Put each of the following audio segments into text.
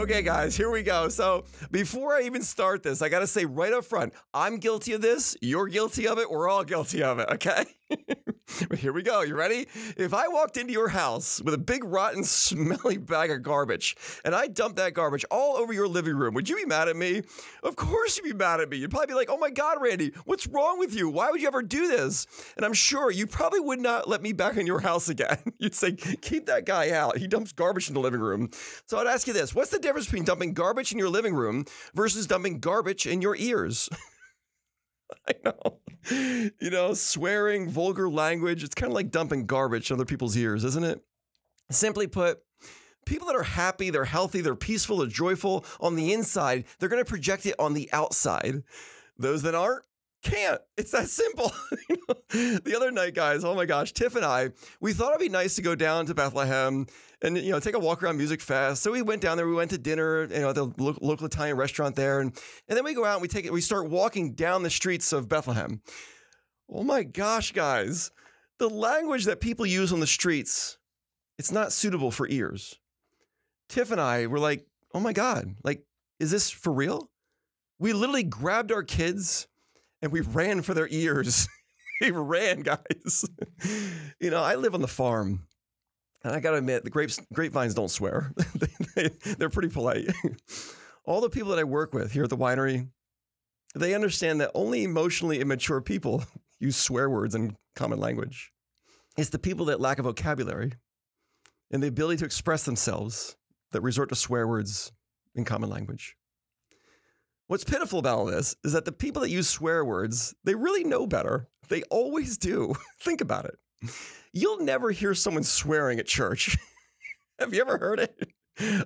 Okay, guys, here we go. So, before I even start this, I got to say right up front I'm guilty of this. You're guilty of it. We're all guilty of it, okay? Here we go. You ready? If I walked into your house with a big, rotten, smelly bag of garbage and I dumped that garbage all over your living room, would you be mad at me? Of course you'd be mad at me. You'd probably be like, oh my God, Randy, what's wrong with you? Why would you ever do this? And I'm sure you probably would not let me back in your house again. You'd say, keep that guy out. He dumps garbage in the living room. So I'd ask you this what's the difference between dumping garbage in your living room versus dumping garbage in your ears? I know. You know, swearing, vulgar language, it's kind of like dumping garbage in other people's ears, isn't it? Simply put, people that are happy, they're healthy, they're peaceful, they're joyful on the inside, they're going to project it on the outside. Those that aren't, can't. It's that simple. the other night, guys, oh my gosh, Tiff and I, we thought it'd be nice to go down to Bethlehem and you know take a walk around Musikfest. So we went down there. We went to dinner, you know, at the lo- local Italian restaurant there, and and then we go out and we take it. We start walking down the streets of Bethlehem. Oh my gosh, guys, the language that people use on the streets, it's not suitable for ears. Tiff and I were like, oh my god, like, is this for real? We literally grabbed our kids and we ran for their ears. we ran, guys. you know, I live on the farm. And I got to admit, the grapes, grapevines don't swear. they, are pretty polite. All the people that I work with here at the winery, they understand that only emotionally immature people use swear words in common language. It's the people that lack a vocabulary and the ability to express themselves that resort to swear words in common language. What's pitiful about all this is that the people that use swear words, they really know better. They always do. Think about it. You'll never hear someone swearing at church. Have you ever heard it?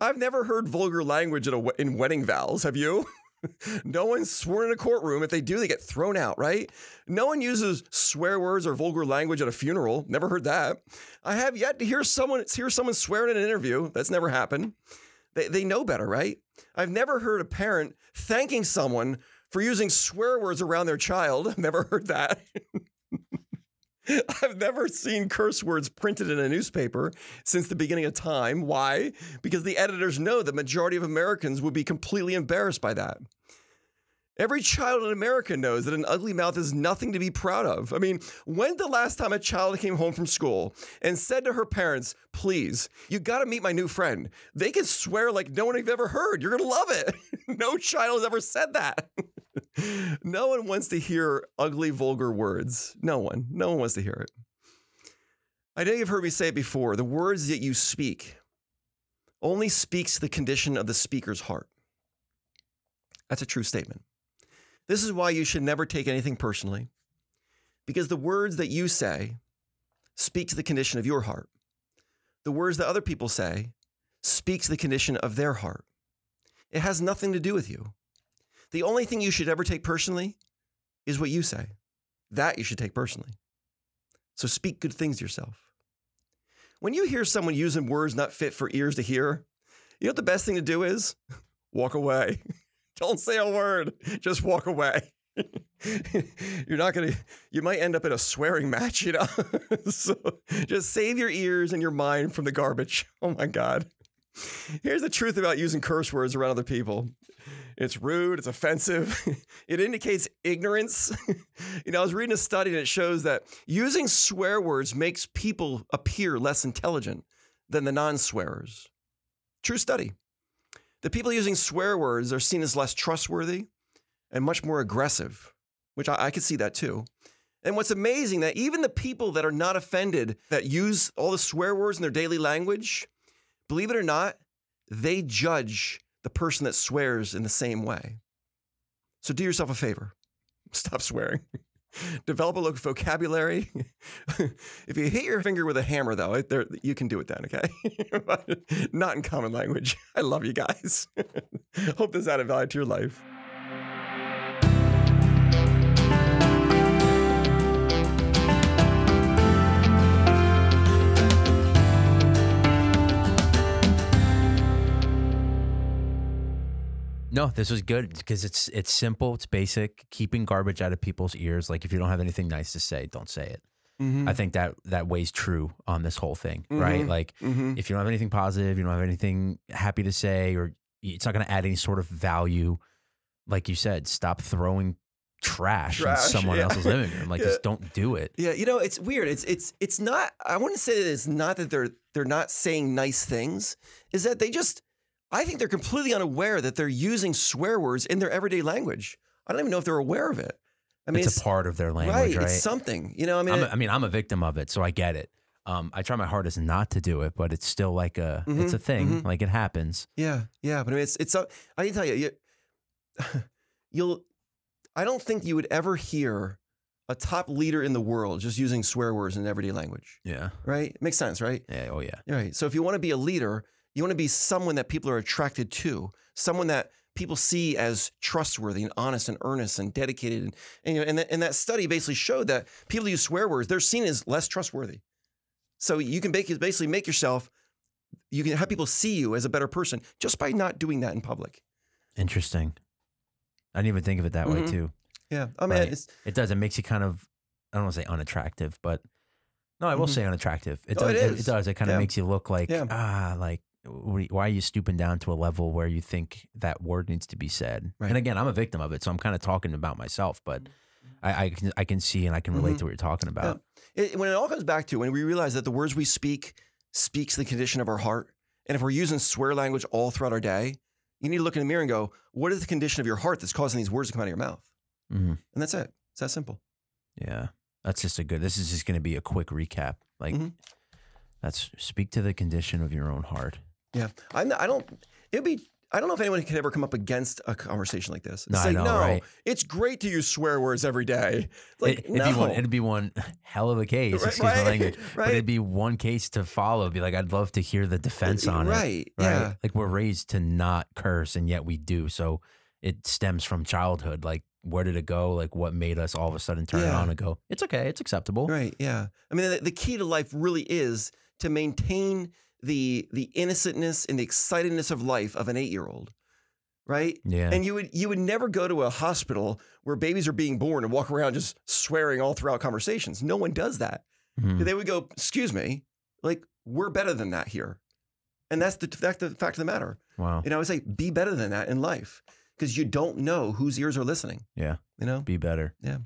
I've never heard vulgar language in, a, in wedding vows. Have you? no one's sworn in a courtroom. If they do, they get thrown out, right? No one uses swear words or vulgar language at a funeral. Never heard that. I have yet to hear someone hear someone swear in an interview. That's never happened. They, they know better, right? I've never heard a parent thanking someone for using swear words around their child. I've never heard that. I've never seen curse words printed in a newspaper since the beginning of time. Why? Because the editors know the majority of Americans would be completely embarrassed by that. Every child in America knows that an ugly mouth is nothing to be proud of. I mean, when the last time a child came home from school and said to her parents, Please, you got to meet my new friend? They can swear like no one you've ever heard. You're to love it. no child has ever said that. no one wants to hear ugly, vulgar words. No one. No one wants to hear it. I know you've heard me say it before. The words that you speak only speaks the condition of the speaker's heart. That's a true statement. This is why you should never take anything personally, because the words that you say speak to the condition of your heart. The words that other people say speaks the condition of their heart. It has nothing to do with you. The only thing you should ever take personally is what you say. That you should take personally. So speak good things to yourself. When you hear someone using words not fit for ears to hear, you know what the best thing to do is? Walk away. Don't say a word. Just walk away. You're not going to, you might end up in a swearing match, you know? so just save your ears and your mind from the garbage. Oh my God. Here's the truth about using curse words around other people it's rude, it's offensive, it indicates ignorance. you know, I was reading a study and it shows that using swear words makes people appear less intelligent than the non swearers. True study. The people using swear words are seen as less trustworthy and much more aggressive, which I, I could see that too. And what's amazing that even the people that are not offended that use all the swear words in their daily language, believe it or not, they judge the person that swears in the same way. So do yourself a favor. Stop swearing. Develop a vocabulary. if you hit your finger with a hammer, though, there, you can do it then, okay? not in common language. I love you guys. Hope this added value to your life. No, this was good because it's it's simple, it's basic. Keeping garbage out of people's ears. Like if you don't have anything nice to say, don't say it. Mm-hmm. I think that that weighs true on this whole thing, right? Mhm. Like mm-hmm. if you don't have anything positive, you don't have anything happy to say, or it's not going to add any sort of value. Like you said, stop throwing trash, in someone yeah. else's living room. Like Yeah. just don't do it. Yeah, you know, it's weird. It's it's it's not. I wouldn't say that it's not that they're they're not saying nice things. Is that they just? I think they're completely unaware that they're using swear words in their everyday language. I don't even know if they're aware of it. I mean, it's, a part of their language, right? It's something. You know, I mean, I'm a, I mean, I'm a victim of it, so I get it. Um, I try my hardest not to do it, but it's still like a it's Mhm, a thing. mhm. Like it happens. yeah, yeah. But I mean, it's it's. a- I can tell you, you you'll. I don't think you would ever hear a top leader in the world just using swear words in everyday language. Yeah. Right? Makes sense, right? Yeah. Oh yeah. Right. So if you want to be a leader, you want to be someone that people are attracted to, someone that people see as trustworthy and honest and earnest and dedicated. And, and, you know, and, that, and that study basically showed that people who use swear words, they're seen as less trustworthy. So you can basically make yourself, you can have people see you as a better person just by not doing that in public. Interesting. I didn't even think of it that way Mhm. too. Yeah. I mean, Right. it's, It does. It makes you kind of I don't want to say unattractive, but no, I will Mhm. say unattractive. It Oh, does. it it, it does. It kind of makes you look like Yeah. ah, like why are you stooping down to a level where you think that word needs to be said? Right. And again, I'm a victim of it, so I'm kind of talking about myself, but I, I can I can see and I can relate Mhm. to what you're talking about. it, when it all comes back to when we realize that the words we speak speaks the condition of our heart and if we're using swear language all throughout our day you need to look in the mirror and go what is the condition of your heart that's causing these words to come out of your mouth Mhm. and that's it it's that simple Yeah, that's just a good. This is just going to be a quick recap. Like Mhm. that's speak to the condition of your own heart. Yeah I'm i don't it'd be i don't know if anyone can ever come up against a conversation like this No, I know, no right? it's great to use swear words every day like it, would no be one. It'd be one hell of a case. Right, excuse my right, language. But it'd be one case to follow. Be like, I'd love to hear the defense on it. right Right. yeah Like we're raised to not curse, and yet we do. So it stems from childhood. Like where did it go? Like what made us all of a sudden turn it on and go? It's okay. It's acceptable. Right. Yeah. I mean, the, the key to life really is to maintain the the innocentness and the excitedness of life of an eight year old. Right. Yeah. And you would you would never go to a hospital where babies are being born and walk around just swearing all throughout conversations. No one does that. Mhm. They would go, "Excuse me, like we're better than that here," and that's the fact the fact of the matter. Wow. You know, I would say be better than that in life because you don't know whose ears are listening. Yeah. You know. Be better. Yeah.